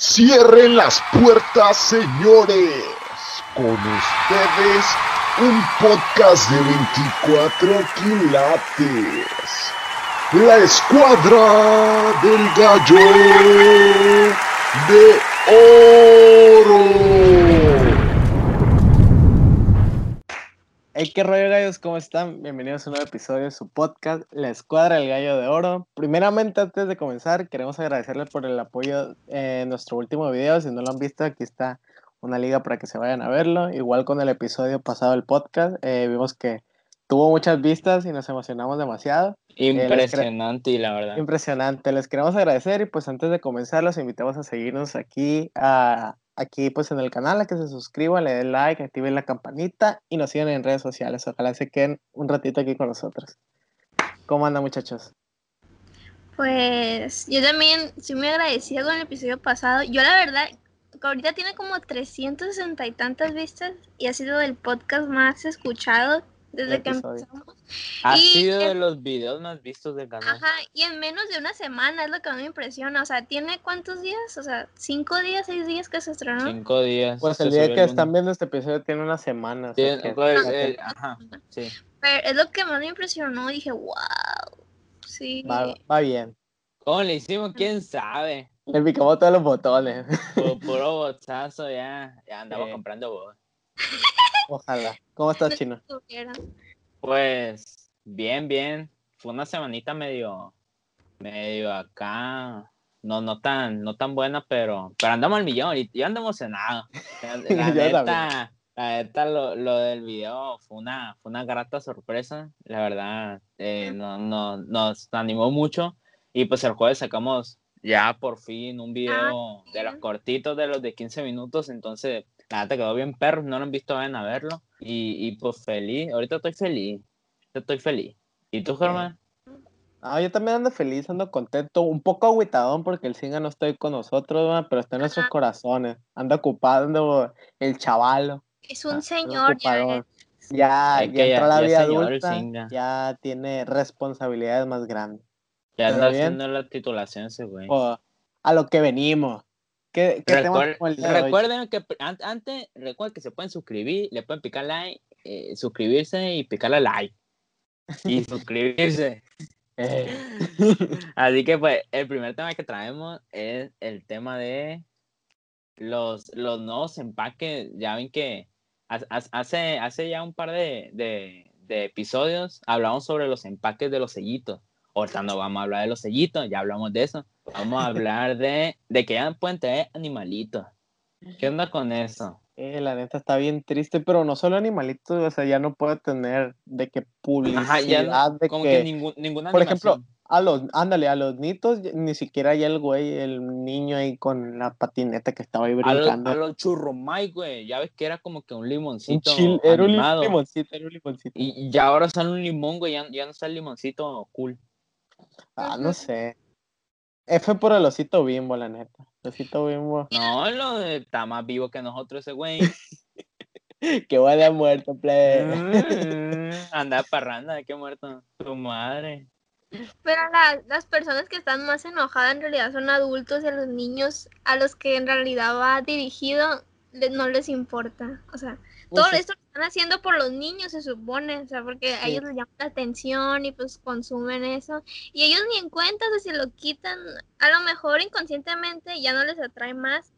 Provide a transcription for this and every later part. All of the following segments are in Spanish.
Cierren las puertas, señores. Con ustedes, un podcast de 24 quilates. La escuadra del gallo de oro. Hey, qué rollo gallos, ¿cómo están? Bienvenidos a un nuevo episodio de su podcast, La Escuadra del Gallo de Oro. Primeramente, antes de comenzar, queremos agradecerles por el apoyo en nuestro último video. Si no lo han visto, aquí está una liga para que se vayan a verlo. Igual con el episodio pasado del podcast, eh, vimos que tuvo muchas vistas y nos emocionamos demasiado. Impresionante, la verdad. Impresionante. Les queremos agradecer y pues antes de comenzar los invitamos a seguirnos aquí a aquí pues en el canal, a que se suscriban, le den like, activen la campanita y nos sigan en redes sociales. Ojalá se queden un ratito aquí con nosotros. ¿Cómo andan muchachos? Pues yo también estoy muy agradecida con el episodio pasado. Yo la verdad, ahorita tiene como 360 y tantas vistas y ha sido el podcast más escuchado desde que empezamos. Ha sido de los videos más vistos del canal. Ajá, y en menos de una semana es lo que a mí me impresiona. O sea, ¿tiene cuántos días? O sea, ¿cinco días, seis días que se estrenó? Cinco días. Pues el día que están viendo este episodio tiene una semana. Sí, pues, eh, ajá, sí. Pero es lo que más me impresionó. Dije, wow. Sí. Va, va bien. ¿Cómo le hicimos? ¿Quién sabe? Le picamos todos los botones. Puro, puro botazo, ya, ya andamos Sí. comprando bots. Ojalá. ¿Cómo estás, Chino? Pues, bien, bien. Fue una semanita medio, medio acá. No, no tan, no tan buena, pero, pero andamos al millón y yo ando emocionado. La, la neta, la neta, lo, lo del video fue una, fue una grata sorpresa. La verdad, eh, no, no, nos animó mucho. Y pues el jueves sacamos ya por fin un video de los cortitos, de los de 15 minutos. Entonces, la neta quedó bien perro. No lo han visto, vayan a verlo. Y, y pues feliz, ahorita estoy feliz. Estoy feliz. ¿Y tú, Germán? Ah, yo también ando feliz, ando contento, un poco agüitadón porque el Singa no está ahí con nosotros, pero está en nuestros Ajá. corazones. Anda ocupando el chavalo. Es Ah, un anda señor ya. Ya, Es ya que ya- entró a la ya vida adulta, ya tiene responsabilidades más grandes. Ya bien. haciendo la titulación ese güey. O a lo que venimos. ¿Qué, qué Recuer- recuerden que antes, recuerden que se pueden suscribir, le pueden picar like, eh, suscribirse y picarle like. Y suscribirse. Eh, Así que pues el primer tema que traemos es el tema de los, los nuevos empaques. Ya ven que ha- ha- hace, hace ya un par de, de- de episodios hablamos sobre los empaques de los sellitos. Ahorita no vamos a hablar de los sellitos, ya hablamos de eso. Vamos a hablar de, de que ya pueden tener animalitos. ¿Qué onda con eso? eh, la neta está bien triste, pero no solo animalitos, o sea, ya no puede tener de que publicidad, Ajá, ya no- de como que, que, ningún, ninguna por ejemplo, a los, ándale, a los nitos, ni siquiera ya el güey, el niño ahí con la patineta que estaba ahí A los, brincando. a los churrumay, güey. Ya ves que era como que un un limoncito chil, era un limoncito, era un limoncito. Y y ya ahora sale un limón, güey. Ya, ya no está el limoncito cool. Ah, no sé. F por el osito bimbo, la neta. El osito bimbo. No, lo de- está más vivo que nosotros ese güey. que huele a muerto, plebe. Mm, Anda parranda, que muerto. Tu madre. Pero la- las personas que están más enojadas en realidad son adultos y a los niños a los que en realidad va dirigido le- no les importa. O sea, todo esto lo están haciendo por los niños, se supone, o sea, porque a Sí. ellos les llama la atención y pues consumen eso. Y ellos ni en cuenta si lo quitan, a lo mejor inconscientemente ya no les atrae más.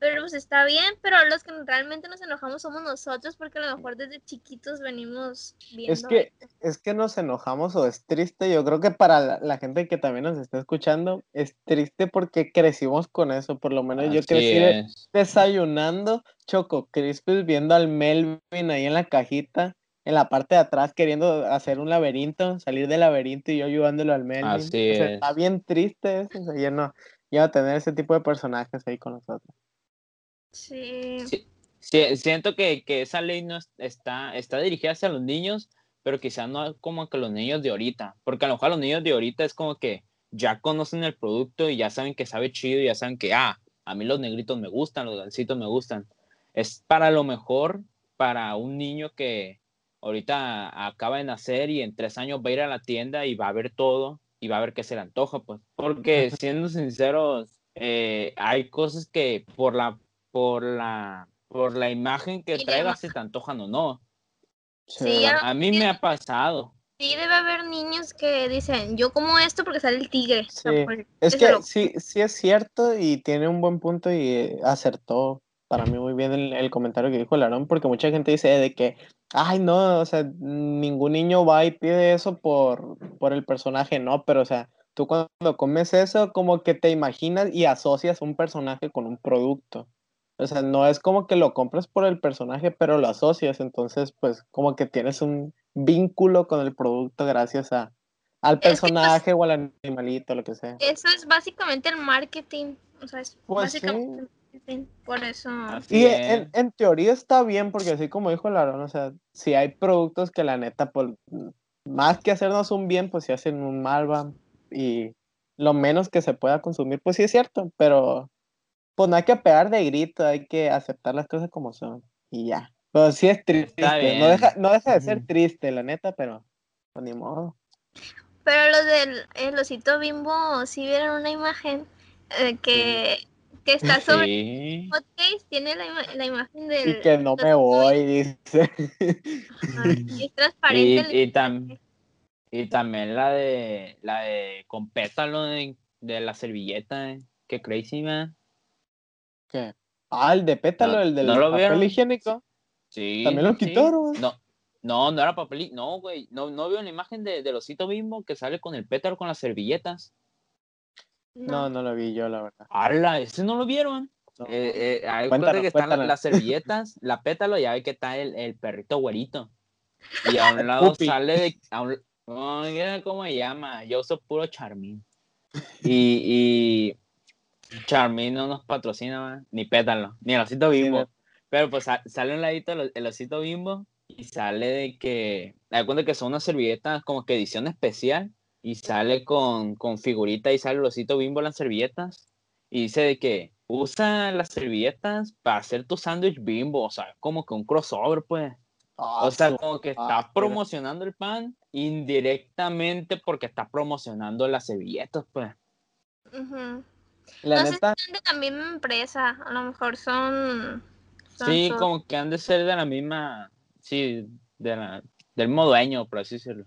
Pero pues está bien, pero los que realmente nos enojamos somos nosotros porque a lo mejor desde chiquitos venimos viendo. Es que, es que nos enojamos o es triste. Yo creo que para la, la gente que también nos está escuchando, es triste porque crecimos con eso. Por lo menos yo crecí de- es. desayunando Choco Crispis, viendo al Melvin ahí en la cajita, en la parte de atrás, queriendo hacer un laberinto, salir del laberinto y yo ayudándolo al Melvin. Así O sea, es. Está bien triste eso. o sea, ya no, ya no tener ese tipo de personajes ahí con nosotros. Sí. Sí, sí, siento que, que esa ley no es- está, está dirigida hacia los niños, pero quizás no como que los niños de ahorita. Porque a lo mejor los niños de ahorita es como que ya conocen el producto y ya saben que sabe chido y ya saben que, ah, a mí los negritos me gustan, los gancitos me gustan. Es para lo mejor para un niño que ahorita acaba de nacer y en tres años va a ir a la tienda y va a ver todo y va a ver qué se le antoja, pues. Porque siendo sinceros, eh, hay cosas que por la, por la, por la imagen que traigas se te antojan o no. Sí, A mí me ha pasado. Sí, debe haber niños que dicen, yo como esto porque sale el tigre. O sea, Sí. por- Es que lo- sí, sí es cierto y tiene un buen punto y acertó para mí muy bien el, el comentario que dijo el Aarón, porque mucha gente dice de que, ay, no, o sea, ningún niño va y pide eso por, por el personaje, no, pero o sea, tú cuando comes eso, como que te imaginas y asocias un personaje con un producto. O sea, no es como que lo compras por el personaje, pero lo asocias, entonces, pues, como que tienes un vínculo con el producto gracias a, al Es que, pues, personaje o al animalito, lo que sea. Eso es básicamente el marketing. O sea, es Pues básicamente el marketing. Por eso. Y en, en teoría está bien, porque así como dijo Larón, o sea, si hay productos que la neta, pues, más que hacernos un bien, pues si hacen un mal, va, y lo menos que se pueda consumir, pues sí es cierto, pero pues no hay que pegar de grito, hay que aceptar las cosas como son, y ya. Pero sí es triste, no bien. deja, no deja de ser triste, la neta, pero pues ni modo. Pero los del el osito bimbo sí vieron una imagen eh, que, que está sobre Sí. el hotcase, tiene la, ima- la imagen del. Y que no me voy, dice. Ajá, y es transparente. Y, y, tam- y también la de la de con pétalo de, de la servilleta, eh. qué crazy man. ¿Qué? Ah, el de pétalo, No- el del ¿no lo papel vieron? higiénico. Sí. También lo sí. quitaron. No, no, no era papel. No, güey. No, no veo la imagen de, del osito bimbo que sale con el pétalo con las servilletas. No, no lo vi yo, la verdad. ¡Hala! ¿Ese no lo vieron? No. Eh, eh, hay Cuéntanos, que están las servilletas, la pétalo, ya ve que está el, el perrito güerito. Y a un lado sale de. A un, ¿Cómo se llama? Yo uso puro Charmin. Y, y Charmin no nos patrocina, man, ni pétalo, ni el osito bimbo. Pero pues sa- sale un ladito el, osito bimbo y sale de que. Me da cuenta que son unas servilletas como que edición especial. Y sale con, con figurita y sale el osito bimbo en las servilletas. Y dice de que usa las servilletas para hacer tu sándwich bimbo. O sea, como que un crossover, pues. Ah, O sea, su- como que ah, está mira. promocionando el pan indirectamente porque está promocionando las servilletas, pues. La no sé neta, si son de la misma empresa. A lo mejor son. son Sí, sus- como que han de ser de la misma. Sí, de la, del mismo dueño, por así decirlo.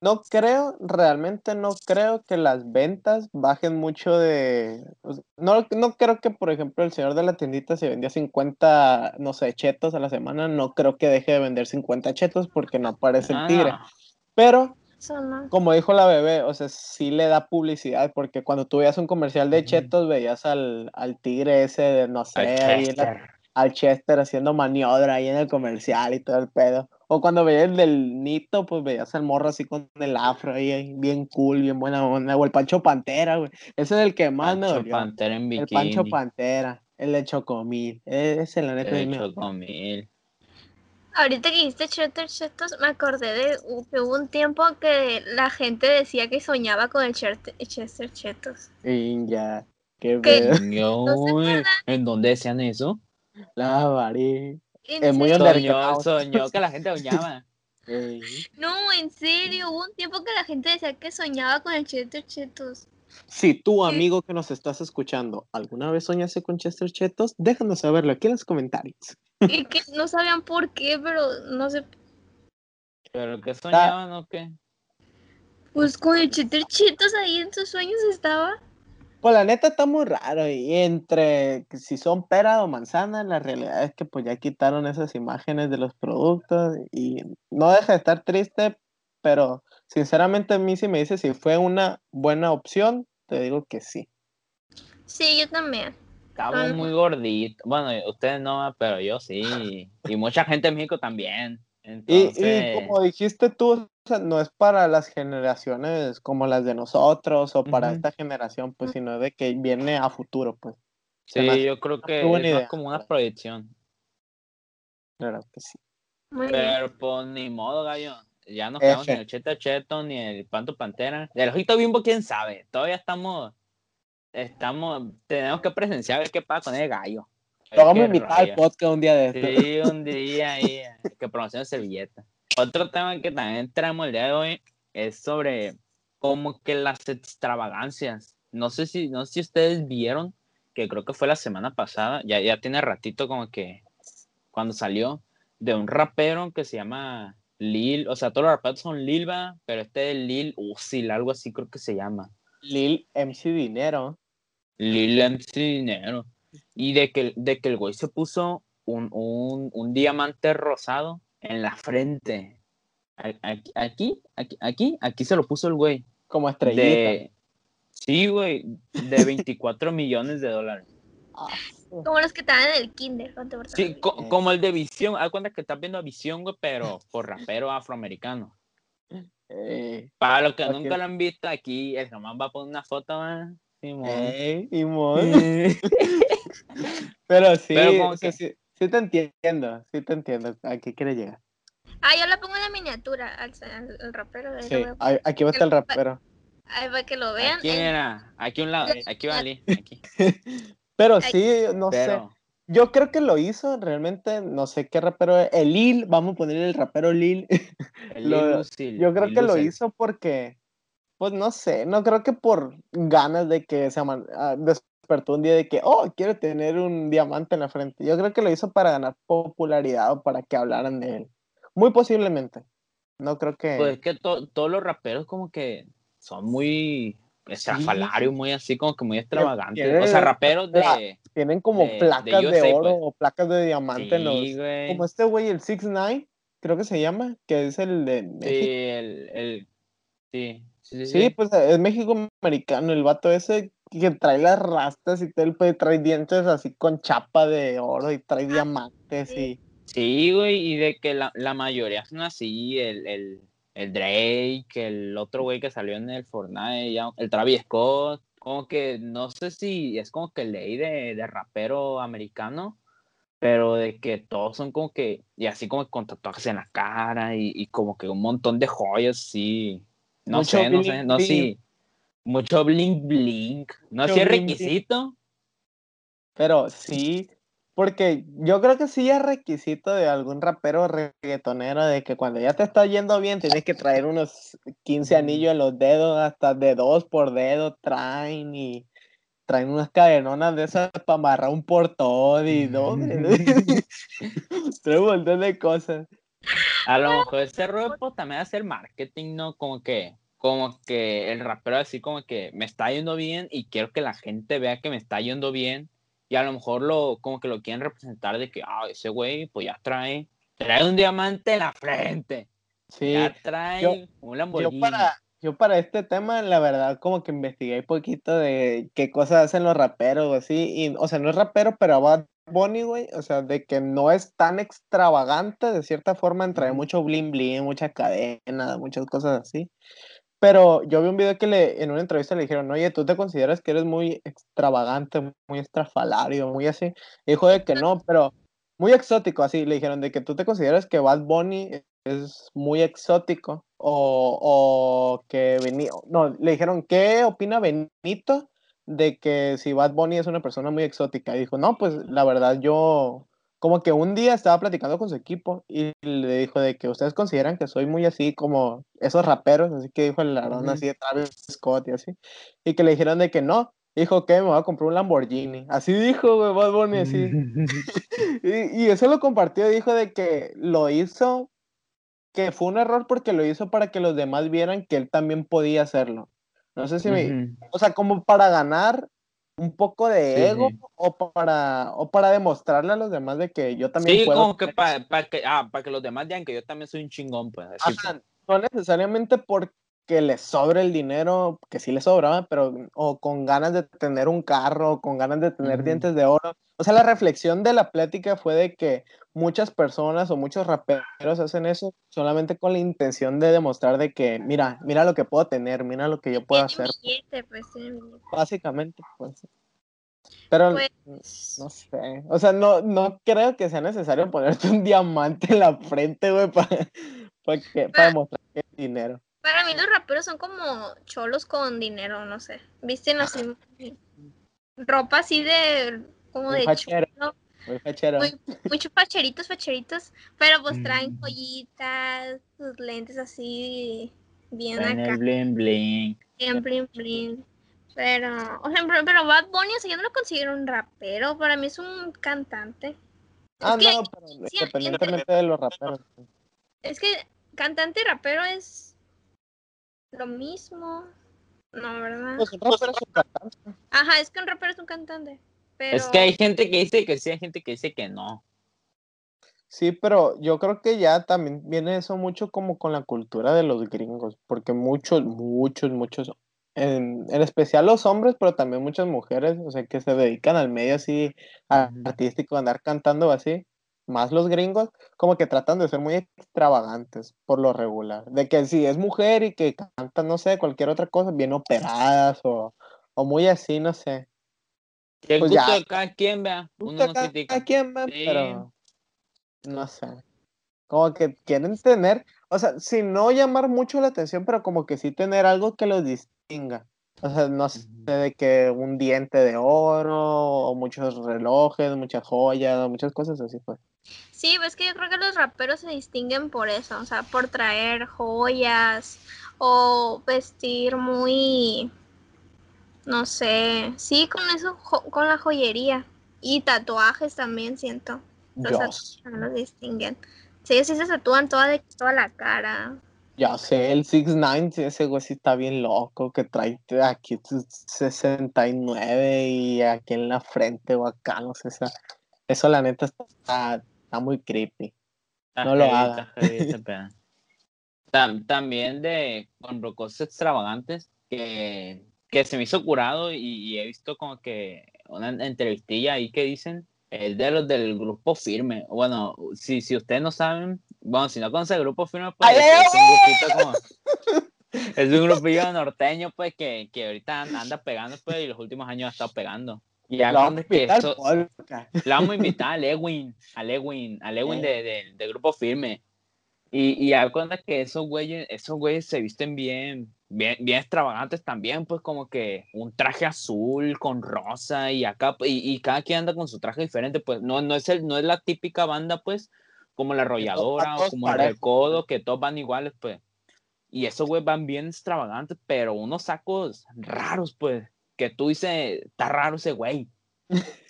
no creo, realmente no creo que las ventas bajen mucho de... No, no creo que, por ejemplo, el señor de la tiendita se vendía 50, no sé, chetos a la semana, no creo que deje de vender 50 chetos porque no aparece el Ah, tigre. no. Pero, como dijo la bebé, o sea, sí le da publicidad porque cuando tú veías un comercial de chetos veías al, al tigre ese de, no sé, Al ahí en la- Chester. al Chester haciendo maniobra ahí en el comercial y todo el pedo. O cuando veías el del Nito, pues veías al morro así con el afro ahí, bien cool, bien buena onda. O el Pancho Pantera, güey. Ese es el que más me Pancho dolió. Pantera en el bikini. Pancho Pantera, el de Chocomil. E- Ese, la neta, el me- Chocomil. Ahorita que dijiste Cheddar Chetos, me acordé de que hubo un tiempo que la gente decía que soñaba con el Chester Chester Chetos. Y ya. Qué. ¿En dónde decían eso? La varí. ¿En Es muy Soñó, soñó que la gente soñaba. No, en serio, hubo un tiempo que la gente decía que soñaba con el Cheddar Chetos. Si tú, amigo que nos estás escuchando, alguna vez soñaste con Chester Chetos, déjanos saberlo aquí en los comentarios. Y que no sabían por qué, pero no sé. ¿Pero qué soñaban o qué? Pues con el Cheddar Chetos ahí en sus sueños estaba. Pues la neta está muy raro y entre que si son pera o manzana, la realidad es que pues ya quitaron esas imágenes de los productos y no deja de estar triste, pero sinceramente a mí si me dices si fue una buena opción, te digo que sí. Sí, yo también. Estaba muy gordito. Bueno, ustedes no, pero yo sí. Y mucha gente en México también. Y, Entonces, y como dijiste tú, o sea, no es para las generaciones como las de nosotros o para esta generación, pues sino de que viene a futuro, pues. sí, yo creo que es idea. como una proyección. Claro que sí. Muy bien. Pero pues ni modo, gallo. Ya no quedamos en el Cheto Cheto ni el Panto Pantera. El Ojito Bimbo, quién sabe. Todavía estamos. Estamos. Tenemos que presenciar qué pasa con el gallo. A ver Lo vamos a invitar al podcast un día de esto. Sí, un día ahí eh, que promocione servilleta. Otro tema que también traemos el día de hoy es sobre como que las extravagancias. no sé si, no sé si ustedes vieron, que creo que fue la semana pasada, ya, ya tiene ratito como que cuando salió, de un rapero que se llama Lil, o sea, todos los raperos son Lil, ¿va? pero este es Lil Usil, algo así creo que se llama. Lil MC Dinero. Lil MC Dinero. Y de que, de que el güey se puso un, un, un diamante rosado en la frente. Aquí, aquí, aquí, aquí, aquí se lo puso el güey. Como estrellita. De, sí, güey, de 24 millones de dólares. Como los que estaban en el kinder, ¿no te? Sí, co- como el de Visión. Haz cuenta que estás viendo a Visión, güey, pero por rapero afroamericano. eh, Para los que nunca lo han visto, aquí el jamás va a poner una foto, mon. Pero sí, Pero sí, sí te entiendo, sí te entiendo. ¿A qué quiere llegar? Ah, yo la pongo en la miniatura al, al- al rapero. Sí, lo a aquí va a estar el rapero. Ahí para que lo vean. Aquí en- era, aquí a un lado, aquí va Ali, aquí. Pero sí, no sé. Yo creo que lo hizo realmente, no sé qué rapero es. El Lil, vamos a poner el rapero Lil. el Lo- Yo creo que lo hizo porque, pues no sé, no creo que por ganas de que se aman- ah, despertó un día de que, oh, quiero tener un diamante en la frente. Yo creo que lo hizo para ganar popularidad o para que hablaran de él. Muy posiblemente. No creo que... Pues es que to- todos los raperos como que son muy estrafalarios, muy así, como que muy extravagantes. O sea, raperos de... tienen como de- de placas de, USA, oro pues. o placas de diamante en los... Sí, güey. Como este güey, el 6 9 creo que se llama, que es el de México. Sí, el, el... Sí, sí, sí, Sí, sí. pues es México americano, el vato ese que trae las rastas y todo el pe- trae dientes así con chapa de oro y trae diamantes y Sí, güey, y de que la, la mayoría son así, el, el, el Drake, el otro güey que salió en el Fortnite, ya- el Travis Scott, como que no sé si es como que ley de, de rapero americano, pero de que todos son como que, y así como con tatuajes en la cara y, y como que un montón de joyas, sí, no Mucho sé, no sé, no sé, si- mucho bling bling, no sé si es requisito, pero sí, porque yo creo que sí es requisito de algún rapero reggaetonero de que cuando ya te está yendo bien tienes que traer unos 15 anillos en los dedos, hasta de dos por dedo traen y traen unas cadenonas de esas para amarrar un portón y no, trae un montón de cosas. A lo mejor ese rollo pues, también hacer marketing, ¿no? Como que, como que el rapero así como que me está yendo bien y quiero que la gente vea que me está yendo bien. Y a lo mejor lo, como que lo quieren representar de que, ah, ese güey, pues ya trae, trae un diamante en la frente. Sí, ya trae yo- un yo Lamborghini. para, yo para este tema, la verdad, como que investigué un poquito de qué cosas hacen los raperos o así. Y, o sea, no es rapero, pero Bad Bunny, güey. O sea, de que no es tan extravagante, de cierta forma, en traer mucho bling bling, muchas cadenas, muchas cosas así. Pero yo vi un video que le, en una entrevista le dijeron, oye, ¿tú te consideras que eres muy extravagante, muy estrafalario, muy así? Y dijo de que no, pero muy exótico, así. Le dijeron de que tú te consideras que Bad Bunny es muy exótico o, o que Benito, no, le dijeron, ¿qué opina Benito de que si Bad Bunny es una persona muy exótica? Y dijo, no, pues la verdad yo, como que un día estaba platicando con su equipo y le dijo de que ustedes consideran que soy muy así como esos raperos, así que dijo el ladrón así de Travis Scott y así, y que le dijeron de que no. Dijo que me voy a comprar un Lamborghini. Así dijo, güey, Bad Bunny, así. Y, y eso lo compartió, dijo de que lo hizo, que fue un error porque lo hizo para que los demás vieran que él también podía hacerlo. No sé si me, o sea, como para ganar un poco de Sí, ego sí. o para o para demostrarle a los demás de que yo también Sí, puedo. como que para que, ah, para que los demás digan que yo también soy un chingón, pues. Así, Ajá, no necesariamente porque le sobre el dinero, que sí le sobraba, pero o con ganas de tener un carro, o con ganas de tener dientes de oro. O sea, la reflexión de la plática fue de que muchas personas o muchos raperos hacen eso solamente con la intención de demostrar de que, mira, mira lo que puedo tener, mira lo que yo puedo Tiene hacer, billete, pues, tiene básicamente, pues. Pero Pues, no sé, o sea, no, no creo que sea necesario ponerte un diamante en la frente, güey, para, que, para demostrar que es dinero. para mí los raperos son como cholos con dinero, no sé. Visten así ropa así de como Muy de fachero. chulo, Muy fachero. muy, muchos facheritos, facheritos, pero pues traen Mm. joyitas, sus lentes así bien en acá, el bling bling. bien bling bling. Pero, o sea, pero, Bad Bunny, o sea, yo no lo considero un rapero, para mí es un cantante. Ah, no, pero sí, independientemente de los raperos. Es que cantante y rapero es lo mismo. No, ¿verdad? Pues un rapero es un cantante. Ajá, es que un rapero es un cantante. Pero... Es que hay gente que dice que sí, hay gente que dice que no. Sí, pero yo creo que ya también viene eso mucho como con la cultura de los gringos, porque muchos, muchos, muchos, en, en especial los hombres, pero también muchas mujeres, o sea, que se dedican al medio así artístico, andar cantando así, más los gringos, como que tratan de ser muy extravagantes por lo regular, de que si es mujer y que canta, no sé, cualquier otra cosa, bien operadas o, o muy así, no sé. Que el Pues gusto ya. de cada quien, vea. Uno Gusta no cada- critica. cada quien, Sí. pero no sé. Como que quieren tener, o sea, sin no llamar mucho la atención, pero como que sí tener algo que los distinga. O sea, no sé, de que un diente de oro, o muchos relojes, muchas joyas, muchas cosas así, pues. Sí, pues que yo creo que los raperos se distinguen por eso, o sea, por traer joyas o vestir muy, no sé, sí, con eso, jo- con la joyería y tatuajes también siento, los tatuajes los distinguen. Sí, ellos sí se tatúan toda, de, toda la cara. ya sé, el 6 9 ese güey sí está bien loco, que trae aquí sus 69 y aquí en la frente o acá, no sé, esa- eso la neta está, está muy creepy. Está No lo haga. heavy. Tam- También de con cosas extravagantes que, que se me hizo curado y, y he visto como que una entrevistilla ahí que dicen es de los del grupo firme. Bueno, si, si ustedes no saben, bueno, si no conocen el grupo firme, pues ¡Ay, es un grupito como es un grupillo norteño pues que, que ahorita an- anda pegando pues y los últimos años ha estado pegando. Y ya vamos cuando a invitar eso- le vamos a invitar a Lewin, a Lewin, a Lewin Eh. de, de, de Grupo Firme. Y, y da cuenta que esos güeyes, esos güeyes se visten bien, bien, bien extravagantes también, pues como que un traje azul con rosa y acá, y, y cada quien anda con su traje diferente, pues no, no, es el, no es la típica banda, pues, como la arrolladora o como el recodo, que todos van iguales, pues. Y esos güeyes van bien extravagantes, pero unos sacos raros, pues, que tú dices, está raro ese güey.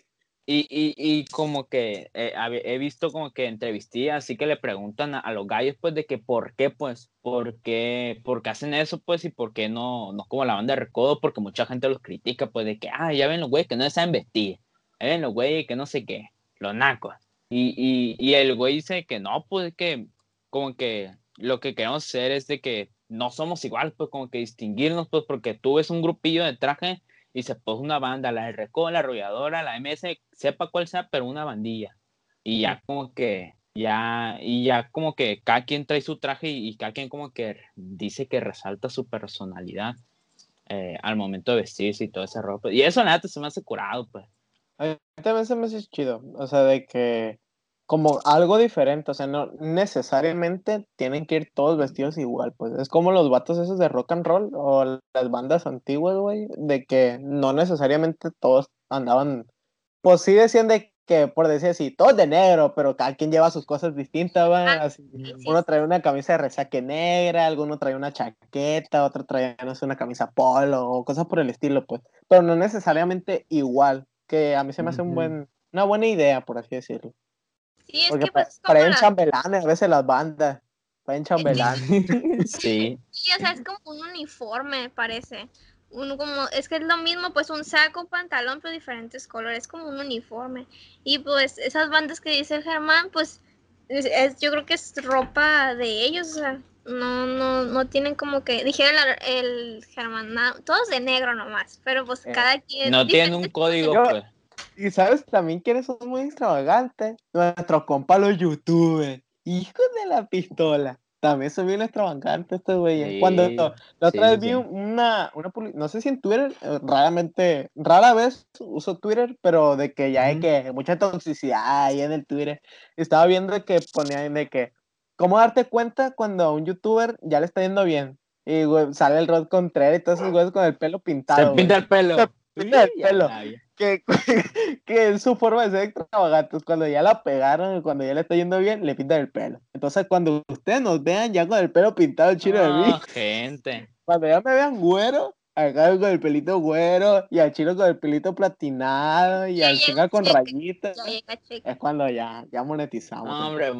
Y, y, y como que eh, he visto como que entrevistillas así que le preguntan a, los gallos pues de que por qué pues, por qué, por qué hacen eso pues y por qué no, no como la banda de recodo porque mucha gente los critica pues de que, ah, ya ven los güeyes que no saben vestir, ya ven los güeyes que no sé qué, los nacos. Y, y, y el güey dice que no, pues que como que lo que queremos hacer es de que no somos iguales, pues como que distinguirnos, pues porque tú ves un grupillo de traje se puso una banda, la Recodo, la Arrolladora, la MS, sepa cuál sea, pero una bandilla. Y ya como que, ya, y ya como que cada quien trae su traje y, y cada quien como que dice que resalta su personalidad eh, al momento de vestirse y todo ese ropa. Y eso nada se me hace curado, pues. A mí también se me hace chido, o sea, de que como algo diferente, o sea, no necesariamente tienen que ir todos vestidos igual, pues es como los vatos esos de rock and roll o las bandas antiguas, güey, de que no necesariamente todos andaban, pues sí decían de que, por decir así, todos de negro, pero cada quien lleva sus cosas distintas, ¿va? Ah, Así, uno trae una camisa de resaque negra, alguno trae una chaqueta, otro trae, no sé, una camisa polo o cosas por el estilo, pues, pero no necesariamente igual, que a mí se me hace un buen, una buena idea, por así decirlo. Sí, es Porque que pues traen la- chambelanes a veces las bandas, traen chambelanes. Sí. Sí, o sea, es como un uniforme, parece. Un, como, es que es lo mismo, pues un saco, pantalón, pero diferentes colores, como un uniforme. Y pues esas bandas que dice el Germán, pues es, es- yo creo que es ropa de ellos, o sea, no, no, no tienen como que, dijeron la- el Germán, todos de negro nomás, pero pues Eh, cada quien... No tienen un código, Yo- pues. Y sabes también quiénes son muy extravagantes. Nuestro compa los youtubers. Hijo de la pistola. También son bien extravagantes estos güeyes. Sí, Cuando la otra sí, vez sí. vi una, una publi- no sé si en Twitter, eh, raramente, rara vez uso Twitter, pero de que ya hay que mucha toxicidad ahí en el Twitter. Estaba viendo que ponían de que, ¿cómo darte cuenta cuando a un youtuber ya le está yendo bien? Y güey, sale el Rod Contreras y todos esos güeyes con el pelo pintado. Se pinta el pelo. Se el ya pelo. que, que es su forma de ser extravagante. Cuando ya la pegaron, cuando ya le está yendo bien, le pintan el pelo. Entonces, cuando ustedes nos vean ya con el pelo pintado chino de mí, No, gente. cuando ya me vean güero, gallo con el pelito güero, y al chino con el pelito platinado, y al chinga con rayitas. Es cuando ya, ya monetizamos. No, hombre,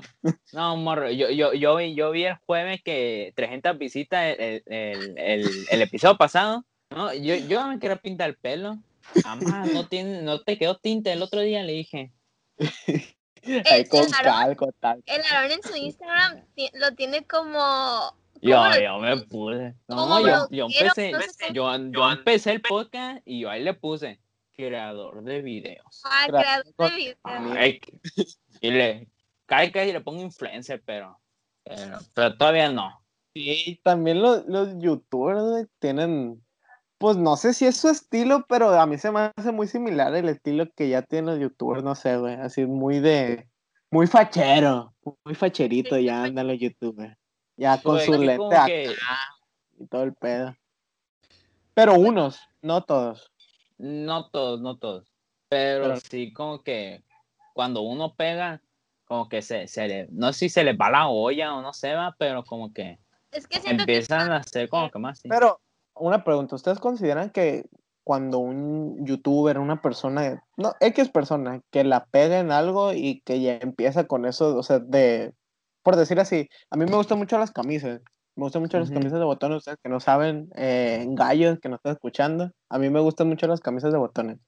no, morro, yo, yo, yo, vi, yo vi el jueves que 300 visitas el, el, el, el episodio pasado, ¿no? Yo, yo me quiero pintar el pelo. Amá, no, tiene, no te quedó tinte el otro día, le dije. Ahí con el Aaron en su Instagram lo tiene como. Yo, ¿cómo lo- yo me puse. ¿Cómo No, yo, yo empecé, yo, yo empecé el podcast y yo ahí le puse creador de videos. Ah, creador de video. Ay, y le cae que y le pongo influencer, pero, pero, pero todavía no. Sí, también los, los youtubers tienen, pues no sé si es su estilo, pero a mí se me hace muy similar el estilo que ya tienen los youtubers, no sé, güey, así muy de, muy fachero, muy facherito Sí, ya andan los youtubers, ya con Pues, su lente acá que- y todo el pedo. Pero unos, no todos. No todos, no todos. Pero, Pero- sí como que cuando uno pega, como que se, se le, no sé si se les va la olla o no se va, pero como que Es que siento que empiezan a hacer como que más. sí. Pero, una pregunta, ¿ustedes consideran que cuando un youtuber, una persona, no, X persona, que la pega en algo y que ya empieza con eso, o sea, de, por decir así, a mí me gustan mucho las camisas, me gustan mucho las camisas de botones, ustedes que no saben, eh, gallos que no están escuchando, a mí me gustan mucho las camisas de botones.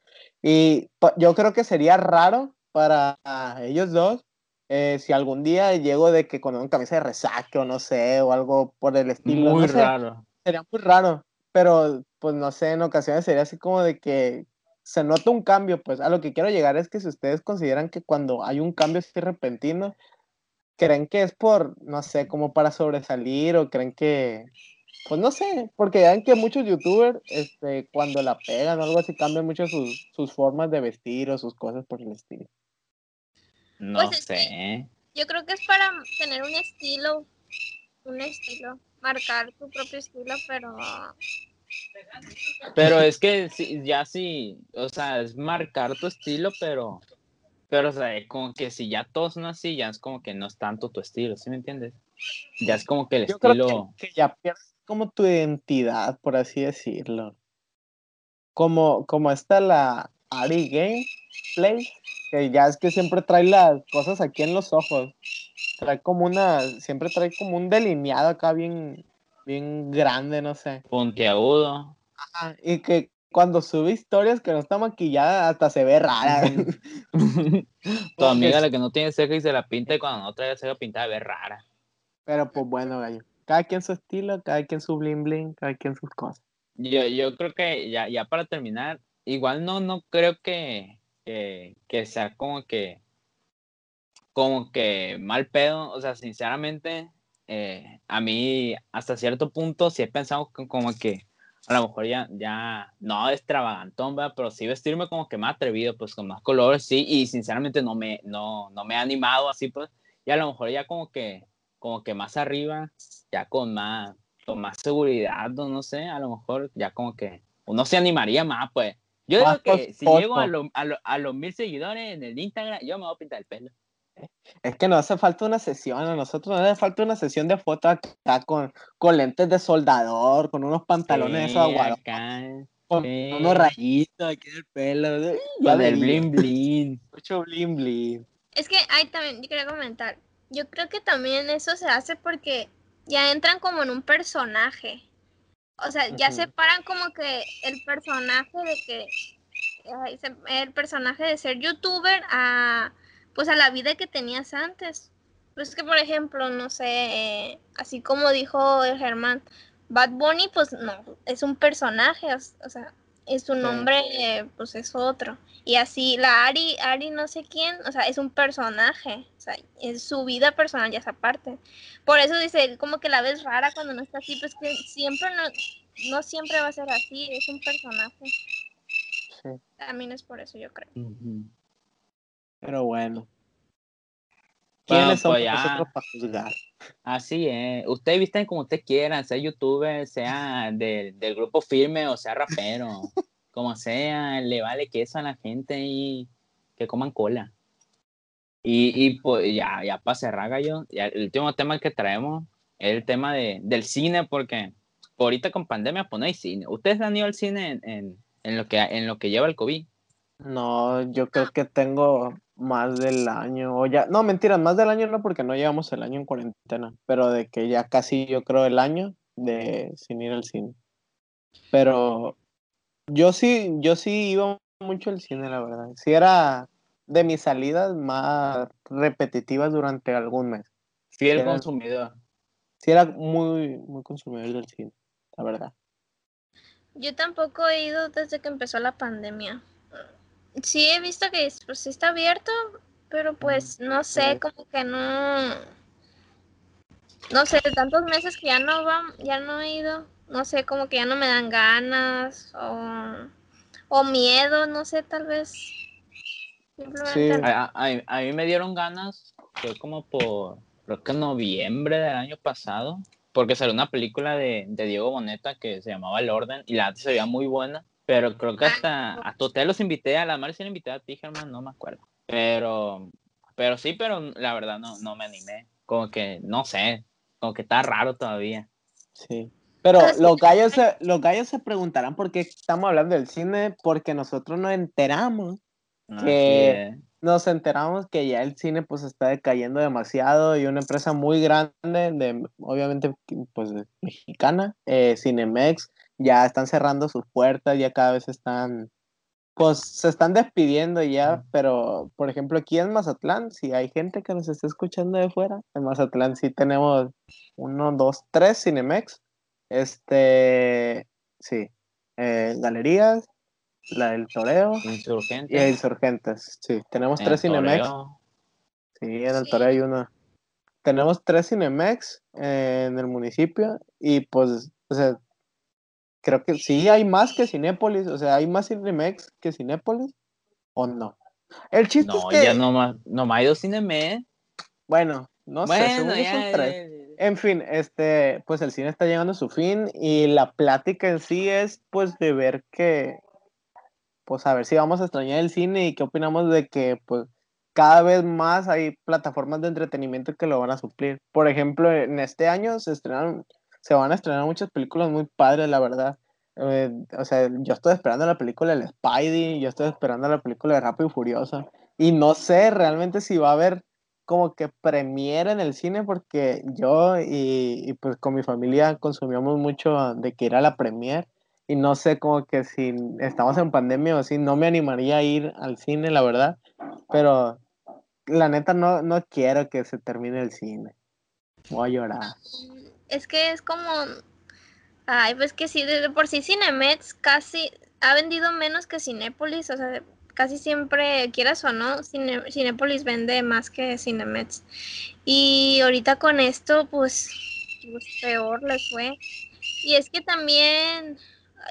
Y yo creo que sería raro para ellos dos eh, si algún día llego de que con una camisa de resaque o no sé, o algo por el estilo. Muy no sé, raro. sería muy raro, pero pues no sé, en ocasiones sería así como de que se nota un cambio, pues a lo que quiero llegar es que si ustedes consideran que cuando hay un cambio así repentino, creen que es por, no sé, como para sobresalir o creen que, pues no sé, porque ya ven que muchos youtubers, este, cuando la pegan o algo así, cambian mucho sus, sus formas de vestir o sus cosas por el estilo. No Pues es sé. yo creo que es para tener un estilo. Un estilo. Marcar tu propio estilo, pero. Pero es que sí, ya sí, o sea, es marcar tu estilo, pero, pero, o sea, es como que si ya todos son así, ya es como que no es tanto tu estilo, ¿sí me entiendes? Ya es como que el Yo creo estilo, que, que ya pierdes como tu identidad, por así decirlo. Como, como está la Ari Gameplay, que ya es que siempre trae las cosas aquí en los ojos. Trae como una, siempre trae como un delineado acá bien, bien grande, no sé. puntiagudo. Ajá, Y que cuando sube historias que no está maquillada, hasta se ve rara. tu amiga la que no tiene ceja y se la pinta y cuando no trae ceja pintada ve rara. Pero pues bueno, gallo. Cada quien su estilo, cada quien su bling bling, cada quien sus cosas. Yo, yo creo que ya, ya para terminar, igual no, no creo que, que, que sea como que como que mal pedo, o sea, sinceramente, eh, a mí hasta cierto punto sí he pensado como que a lo mejor ya, ya, no extravagantón, ¿verdad? pero sí vestirme como que más atrevido, pues con más colores, sí, y sinceramente no me, no, no me he animado así, pues, y a lo mejor ya como que, como que más arriba, ya con más, con más seguridad, o no sé, a lo mejor ya como que uno se animaría más, pues. Yo digo que si llego a, lo- a, lo- a los mil seguidores en el Instagram, yo me voy a pintar el pelo. Es que nos hace falta una sesión, a nosotros nos hace falta una sesión de foto acá con, con lentes de soldador, con unos pantalones Sí, esos aguados, acá, con sí. unos rayitos aquí en el pelo. Ya con el vería. bling bling. Mucho bling bling. Es que hay también, yo quería comentar. Yo creo que también eso se hace porque ya entran como en un personaje. O sea, ya Ujú. separan como que el personaje de que. El personaje de ser youtuber a. Pues a la vida que tenías antes. Pues que, por ejemplo, no sé. eh, así como dijo el Germán. Bad Bunny, pues no. Es un personaje. O, sea, es su Sí. nombre, eh, pues es otro. Y así, la Ari, Ari no sé quién, o sea, es un personaje, o sea, es su vida personal ya es aparte. Por eso dice, como que la ves rara cuando no está así, pues que siempre no, no siempre va a ser así, es un personaje. Sí, También es por eso, yo creo. Pero bueno. Bueno, ¿Quiénes somos pues ya. nosotros para juzgar? Así es. Ustedes visten como ustedes quieran, sea youtuber, sea del, del grupo firme o sea rapero. como sea, le vale queso a la gente y que coman cola. Y, y pues ya, ya para cerrar, gallo, ya el último tema que traemos es el tema de, del cine, porque ahorita con pandemia, pues no hay cine. ¿Ustedes han ido al cine en, en, en lo, que, en lo que lleva el COVID? No, yo creo que tengo más del año, o ya, no, mentiras, más del año no, porque no llevamos el año en cuarentena, pero de que ya casi yo creo el año de sin ir al cine. Pero yo sí, yo sí iba mucho al cine, la verdad. Sí era de mis salidas más repetitivas durante algún mes. Fiel Era- consumidor. Sí era muy, muy consumidor del cine, la verdad. Yo tampoco he ido desde que empezó la pandemia. Sí he visto que pues, sí está abierto, pero pues no sé, como que no... No sé, tantos meses que ya no van, ya no he ido. No sé, como que ya no me dan ganas o, o miedo, no sé, tal vez. Sí. a- a mí me dieron ganas, fue como por, creo que noviembre del año pasado, porque salió una película de, de Diego Boneta que se llamaba El Orden y la se veía muy buena, pero creo que hasta, hasta ustedes los invité, a la sí la invité a ti, Germán, no me acuerdo. Pero, pero sí, pero la verdad no, no me animé, como que, no sé, como que está raro todavía. Sí. Pero los gallos, se, los gallos se preguntarán por qué estamos hablando del cine, porque nosotros nos enteramos, Que- nos enteramos que ya el cine pues está decayendo demasiado y una empresa muy grande, de, obviamente pues mexicana, eh, Cinemex, ya están cerrando sus puertas, ya cada vez están, pues se están despidiendo ya, pero por ejemplo aquí en Mazatlán, si hay gente que nos está escuchando de fuera, en Mazatlán sí tenemos uno, dos, tres Cinemex, este, sí, eh, galerías, la del Toreo Insurgente. y Insurgentes, sí, tenemos en tres Cinemex. Toreo. Sí, en el Sí. Toreo hay uno. Tenemos tres Cinemex eh, en el municipio y pues, o sea, creo que sí hay más que Cinépolis, o sea, hay más Cinemex que Cinépolis o no. El chiste No, es que, ya nomás, nomás hay dos Cinemex. bueno, no sé, según yo son ya. tres. eh, En fin, este, pues el cine está llegando a su fin y la plática en sí es pues de ver que, pues a ver si vamos a extrañar el cine y qué opinamos de que pues cada vez más hay plataformas de entretenimiento que lo van a suplir. Por ejemplo, en este año se estrenaron, se van a estrenar muchas películas muy padres, la verdad. Eh, o sea, yo estoy esperando la película del Spidey, yo estoy esperando la película de Rápido y Furioso y no sé realmente si va a haber como que premiere en el cine porque yo y, y, pues con mi familia consumíamos mucho de que ir a la premier y no sé como que si estamos en pandemia o así, no me animaría a ir al cine, la verdad, pero la neta no, no quiero que se termine el cine. Voy a llorar. Es que es como. Ay, pues que sí, de por sí Cinemex casi ha vendido menos que Cinépolis, o sea, casi siempre, quieras o no, Cine, Cinépolis vende más que Cinemex. Y ahorita con esto, pues, pues peor les fue. Y es que también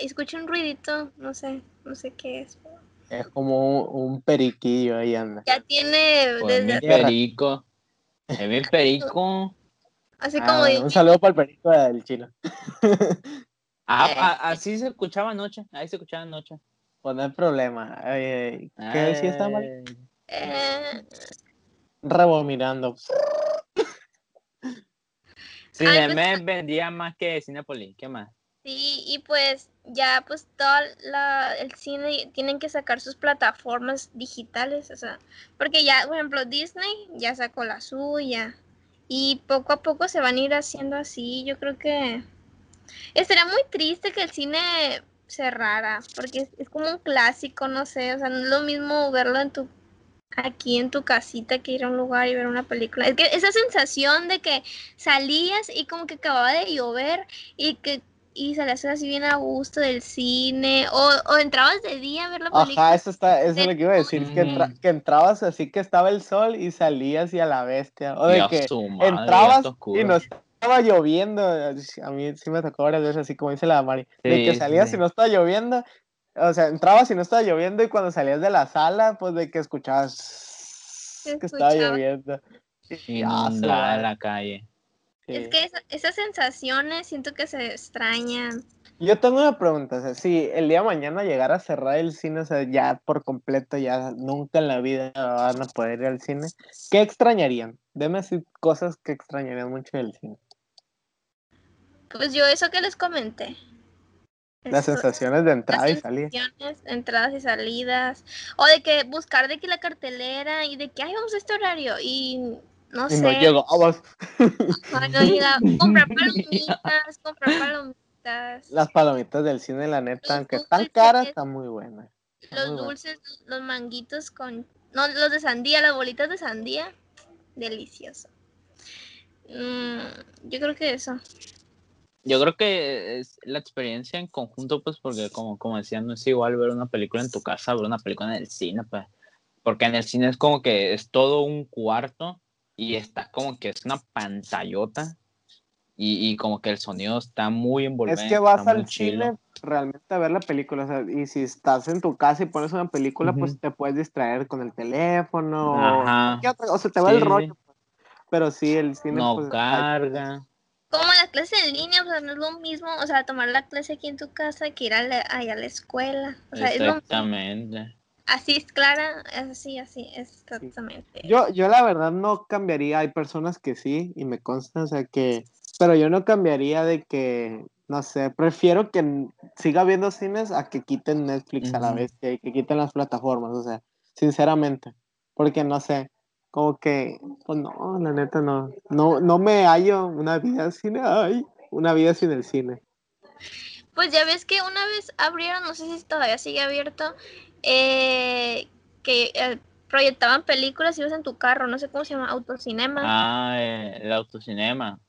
escucho un ruidito, no sé, no sé qué es. pero Es como un, un periquillo ahí anda. Ya tiene Pues mi desde Tierra. perico. Es mi perico. Así Ah, como bueno, de- un saludo para el perico del chino. Ah, Eh. a- así se escuchaba anoche. Ahí se escuchaba anoche. Pues no hay problema. Eh, ¿Qué decía esta mal? Eh, Rebomirando. Cinemex vendía más que Cinepolis. ¿Qué más? Sí, y pues ya pues todo la, el cine tienen que sacar sus plataformas digitales, o sea, porque ya, por ejemplo, Disney ya sacó la suya y poco a poco se van a ir haciendo así. Yo creo que estaría muy triste que el cine cerrara, porque es, como un clásico, no sé, o sea, no es lo mismo verlo en tu aquí en tu casita que ir a un lugar y ver una película. Es que esa sensación de que salías y como que acababa de llover y que y salías así bien a gusto del cine o, o entrabas de día a ver la película. Ajá, eso está, eso es lo que iba a decir, que, entra- que entrabas así que estaba el sol y salías y a la bestia. O de Dios, que madre, entrabas y no estaba lloviendo. A mí sí me tocó varias veces, así como dice la Mari, de Sí, que sí, salías sí. y no estaba lloviendo. O sea, entrabas y no estaba lloviendo y cuando salías de la sala, pues de que escuchabas que estaba lloviendo. Y, ah, Inundada madre, la calle. Es que esa- esas sensaciones siento que se extrañan. Yo tengo una pregunta, o sea, si el día de mañana llegara a cerrar el cine, o sea, ya por completo, ya nunca en la vida van a poder ir al cine, ¿qué extrañarían? Deme así cosas que extrañarían mucho del cine. Pues yo eso que les comenté. Las Eso- sensaciones de entrada y salida. entradas y salidas. O de que buscar de que la cartelera y de que, ay, vamos a este horario. Y no Y sé. no llegabas. ay, no comprar palomitas, comprar palomitas. Las palomitas del cine, la neta, Los aunque están caras, están muy buenas. Están Los muy buenas. dulces, los manguitos con. No, los de sandía, las bolitas de sandía. Delicioso. Mm, yo creo que eso. Yo creo que es la experiencia en conjunto, pues, porque como, como decía, no es igual ver una película en tu casa, ver una película en el cine, pues. Porque en el cine es como que es todo un cuarto y está como que es una pantallota y, y como que el sonido está muy Es envolvente. que vas al cine realmente a ver la película, o sea, y si estás en tu casa y pones una película, pues te puedes distraer con el teléfono, Ajá. o se te va el rollo. pues. Pero sí, el cine, No pues, hay- carga. Como las clases en línea, o sea, no es lo mismo, o sea, tomar la clase aquí en tu casa que ir a la, allá a la escuela. O sea, es lo mismo. Así es clara, así, así, exactamente. Yo, yo la verdad no cambiaría, hay personas que sí, y me consta, o sea que, pero yo no cambiaría de que, no sé, prefiero que siga viendo cines a que quiten Netflix a la vez, que, que quiten las plataformas, o sea, sinceramente, porque no sé, como que, pues no, la neta no, no, no me hallo una vida sin, ay, una vida sin el cine. Pues ya ves que una vez abrieron, no sé si todavía sigue abierto, eh, que eh, proyectaban películas y ibas en tu carro, no sé cómo se llama, autocinema. Ah, eh, el autocinema.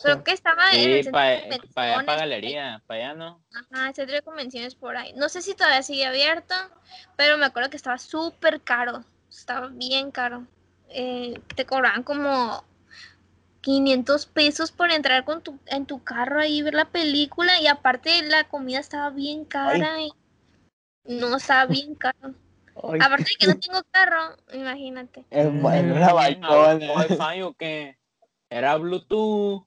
Creo que estaba en el Sí, centro para de allá para galería, para allá no. Ajá, el centro de convenciones por ahí. No sé si todavía sigue abierto, pero me acuerdo que estaba súper caro. Estaba bien caro. Eh, te cobraban como 500 pesos por entrar con tu, en tu carro ahí y ver la película. Y aparte la comida estaba bien cara. y no, estaba bien caro. Ay, Aparte de que no tengo carro, imagínate. es bueno, la. Wi-Fi o qué? Era Bluetooth.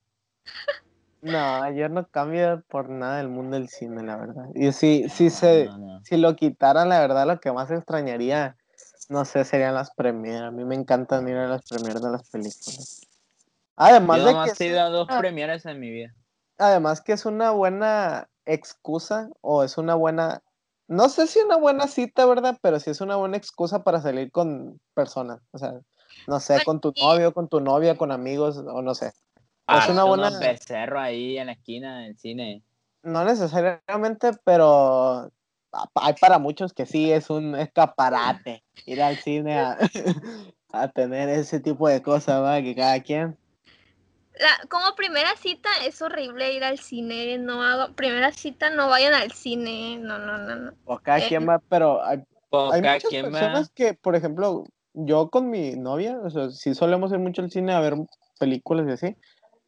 No, yo no cambio por nada del mundo del cine, la verdad. Y si, si se, No, no. si lo quitaran, la verdad, lo que más extrañaría, no sé, serían las premieres. A mí me encantan ir a las premieres de las películas. Además Yo de nomás que he ido a dos premieres en mi vida. además que es una buena excusa o es una buena, no sé si una buena cita, ¿verdad? Pero sí es una buena excusa para salir con personas. O sea, no sé, Pues con tu novio, con tu novia, con amigos, o no sé. Ah, una buena- unos becerros ahí en la esquina del cine. No necesariamente, pero hay para muchos que sí es un escaparate ir al cine a, a tener ese tipo de cosas, ¿va? Que cada quien. La- como primera cita es horrible ir al cine. No hago, primera cita no vayan al cine. No, no, no, no. O cada Eh. quien va, pero hay, hay muchas quien va. personas que, por ejemplo, yo con mi novia, o sea, sí solemos ir mucho al cine a ver películas y así.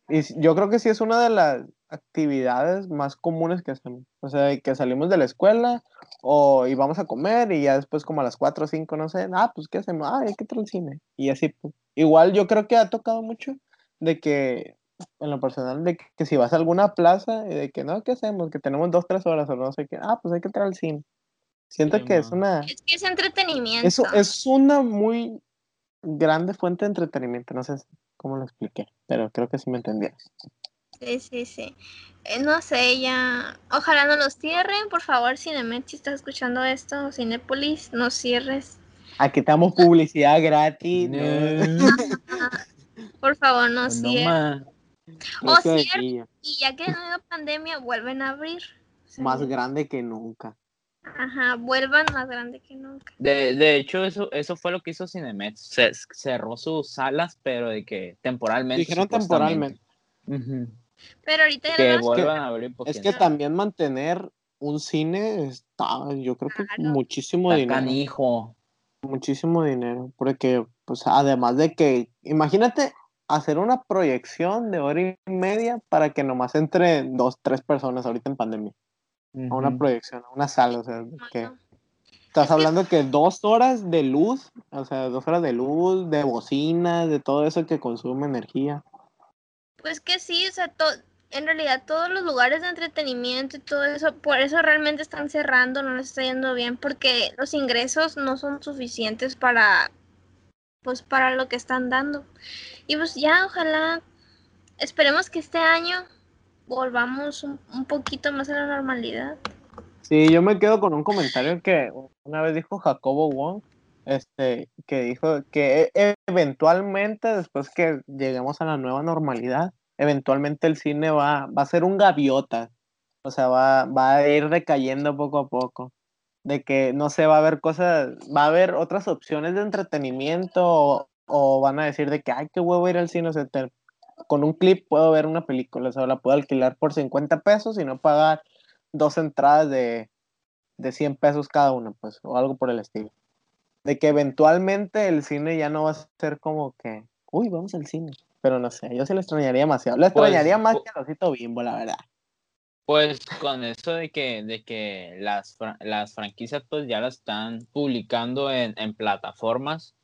Y yo creo que sí es una de las actividades más comunes que hacemos. O sea, que salimos de la escuela o y vamos a comer y ya después como a las 4 o 5, no sé, ah, pues ¿qué hacemos? Ah, hay que ir al cine. Y así, pues. Igual yo creo que ha tocado mucho de que, en lo personal, de que, que si vas a alguna plaza y de que no, ¿qué hacemos? Que tenemos dos, tres horas o no sé qué, ah, pues hay que entrar al cine. Siento Sí, que es una... Es que es entretenimiento. Eso es una muy grande fuente de entretenimiento. No sé cómo lo expliqué, pero creo que sí me entendieron. Sí, sí, sí. Eh, no sé, ya. Ojalá no los cierren. Por favor, Cinemex, si estás escuchando esto, Cinépolis, no cierres. Aquí estamos publicidad gratis. No. Por favor, no no cierren. más. O cierto. guía, Y ya que no hay pandemia, vuelven a abrir. Sí. Más grande que nunca. Ajá, vuelvan más grande que nunca. De, de hecho, eso, eso fue lo que hizo Cinemex. Se, cerró sus salas, pero de que temporalmente. Dijeron temporalmente. Pero ahorita ya Que no vuelvan a abrir Es que también mantener un cine está, yo creo que Claro. muchísimo Está dinero. canijo. Muchísimo dinero. Porque, pues, además de que, imagínate hacer una proyección de hora y media para que nomás entre dos, tres personas ahorita en pandemia. A una proyección, a una sala, o sea, no, que no. estás hablando que dos horas de luz, o sea, dos horas de luz, de bocinas, de todo eso que consume energía. Pues que sí, o sea, to- en realidad todos los lugares de entretenimiento y todo eso, por eso realmente están cerrando, no les está yendo bien, porque los ingresos no son suficientes para, pues, para lo que están dando. Y pues ya, ojalá, esperemos que este año volvamos un, un poquito más a la normalidad. Sí, yo me quedo con un comentario que una vez dijo Jacobo Wong, este, que dijo que e- eventualmente, después que lleguemos a la nueva normalidad, eventualmente el cine va, va a ser un gaviota. O sea, va, va a ir decayendo poco a poco. De que no se va a ver cosas, va a haber otras opciones de entretenimiento o, o van a decir de que, ay, qué huevo ir al cine. O sea, te- con un clip puedo ver una película, o sea, la puedo alquilar por 50 pesos y no pagar dos entradas de, de 100 pesos cada una, pues, o algo por el estilo. De que eventualmente el cine ya no va a ser como que, uy, vamos al cine. Pero no sé, yo sí lo extrañaría demasiado. Lo Pues, extrañaría más que osito bimbo, la verdad. Pues con eso de que, de que las, las franquicias pues ya las están publicando en, en plataformas,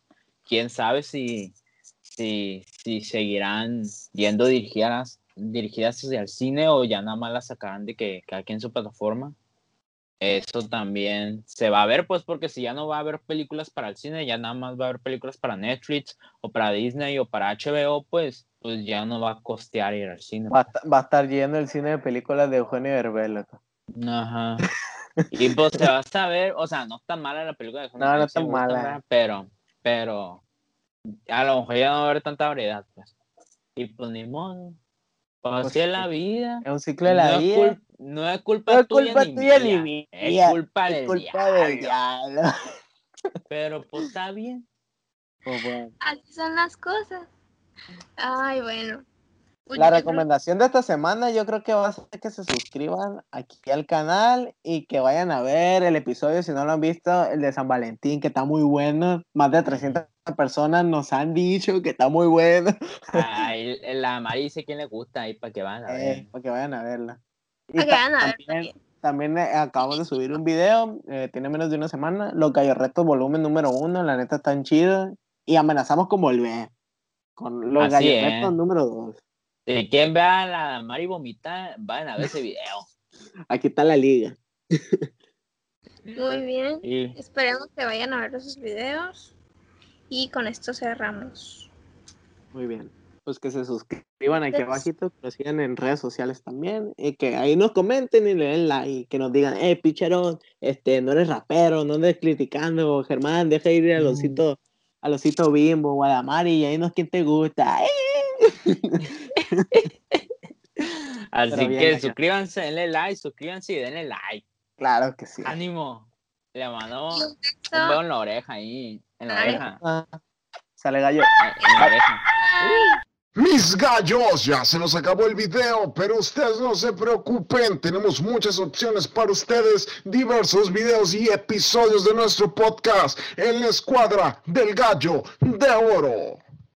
quién sabe si, si, si seguirán yendo dirigidas, dirigidas hacia el cine o ya nada más las sacarán de que cada quien en su plataforma. Eso también se va a ver, pues, porque si ya no va a haber películas para el cine, ya nada más va a haber películas para Netflix o para Disney o para HBO, pues, pues ya no va a costear ir al cine. Va va a estar lleno el cine de películas de Eugenio Derbez, loco. Ajá. Y pues te vas a ver, o sea, no está mala la película de Juan No, no me gusta, mala. Pero, pero, a lo mejor ya no va a haber tanta variedad, pues. Y pues ni modo. Pues Pues así es la vida. Es un ciclo de la no, vida. Es cul- no es culpa No es tuya, culpa ni, tuya mía, ni mía. Es culpa Es del culpa del diablo. diablo. Pero pues está bien. Pues, bueno. Así son las cosas. Ay, bueno. Pues La recomendación de esta semana yo creo que va a ser que se suscriban aquí al canal y que vayan a ver el episodio, si no lo han visto, el de San Valentín, que está muy bueno. Más de 300 personas nos han dicho que está muy bueno. Ay, la Mari dice quién le gusta ahí para que van a ver. Eh, para que vayan a verla. Y Para que ta- vayan a ver también, también. eh, acabamos de subir un video, eh, tiene menos de una semana, Los Gallos Retos volumen número uno, la neta están chidos. Y amenazamos con volver con Los es. Retos número dos. Si quieren ver a la Mari vomitar, vayan a ver ese video. Aquí está la liga. Muy bien. Y Esperemos que vayan a ver esos videos. Y con esto cerramos. Muy bien. Pues que se suscriban aquí abajito, que nos sigan en redes sociales también, y que ahí nos comenten y le den like, que nos digan, eh, picherón, este, no eres rapero, no andes criticando, Germán, deja ir al Mm. osito, al osito bimbo, Guadamari, y ahí nos quién te gusta. ¡Eh! Así que suscríbanse, denle like, suscríbanse y denle like. Claro que sí. Ánimo. Le mando Y un dedo en la oreja ahí. En la Ay. oreja. Ah, sale gallo. En la oreja. Mis gallos, ya se nos acabó el video, pero ustedes no se preocupen, tenemos muchas opciones para ustedes, diversos videos y episodios de nuestro podcast en la escuadra del gallo de oro.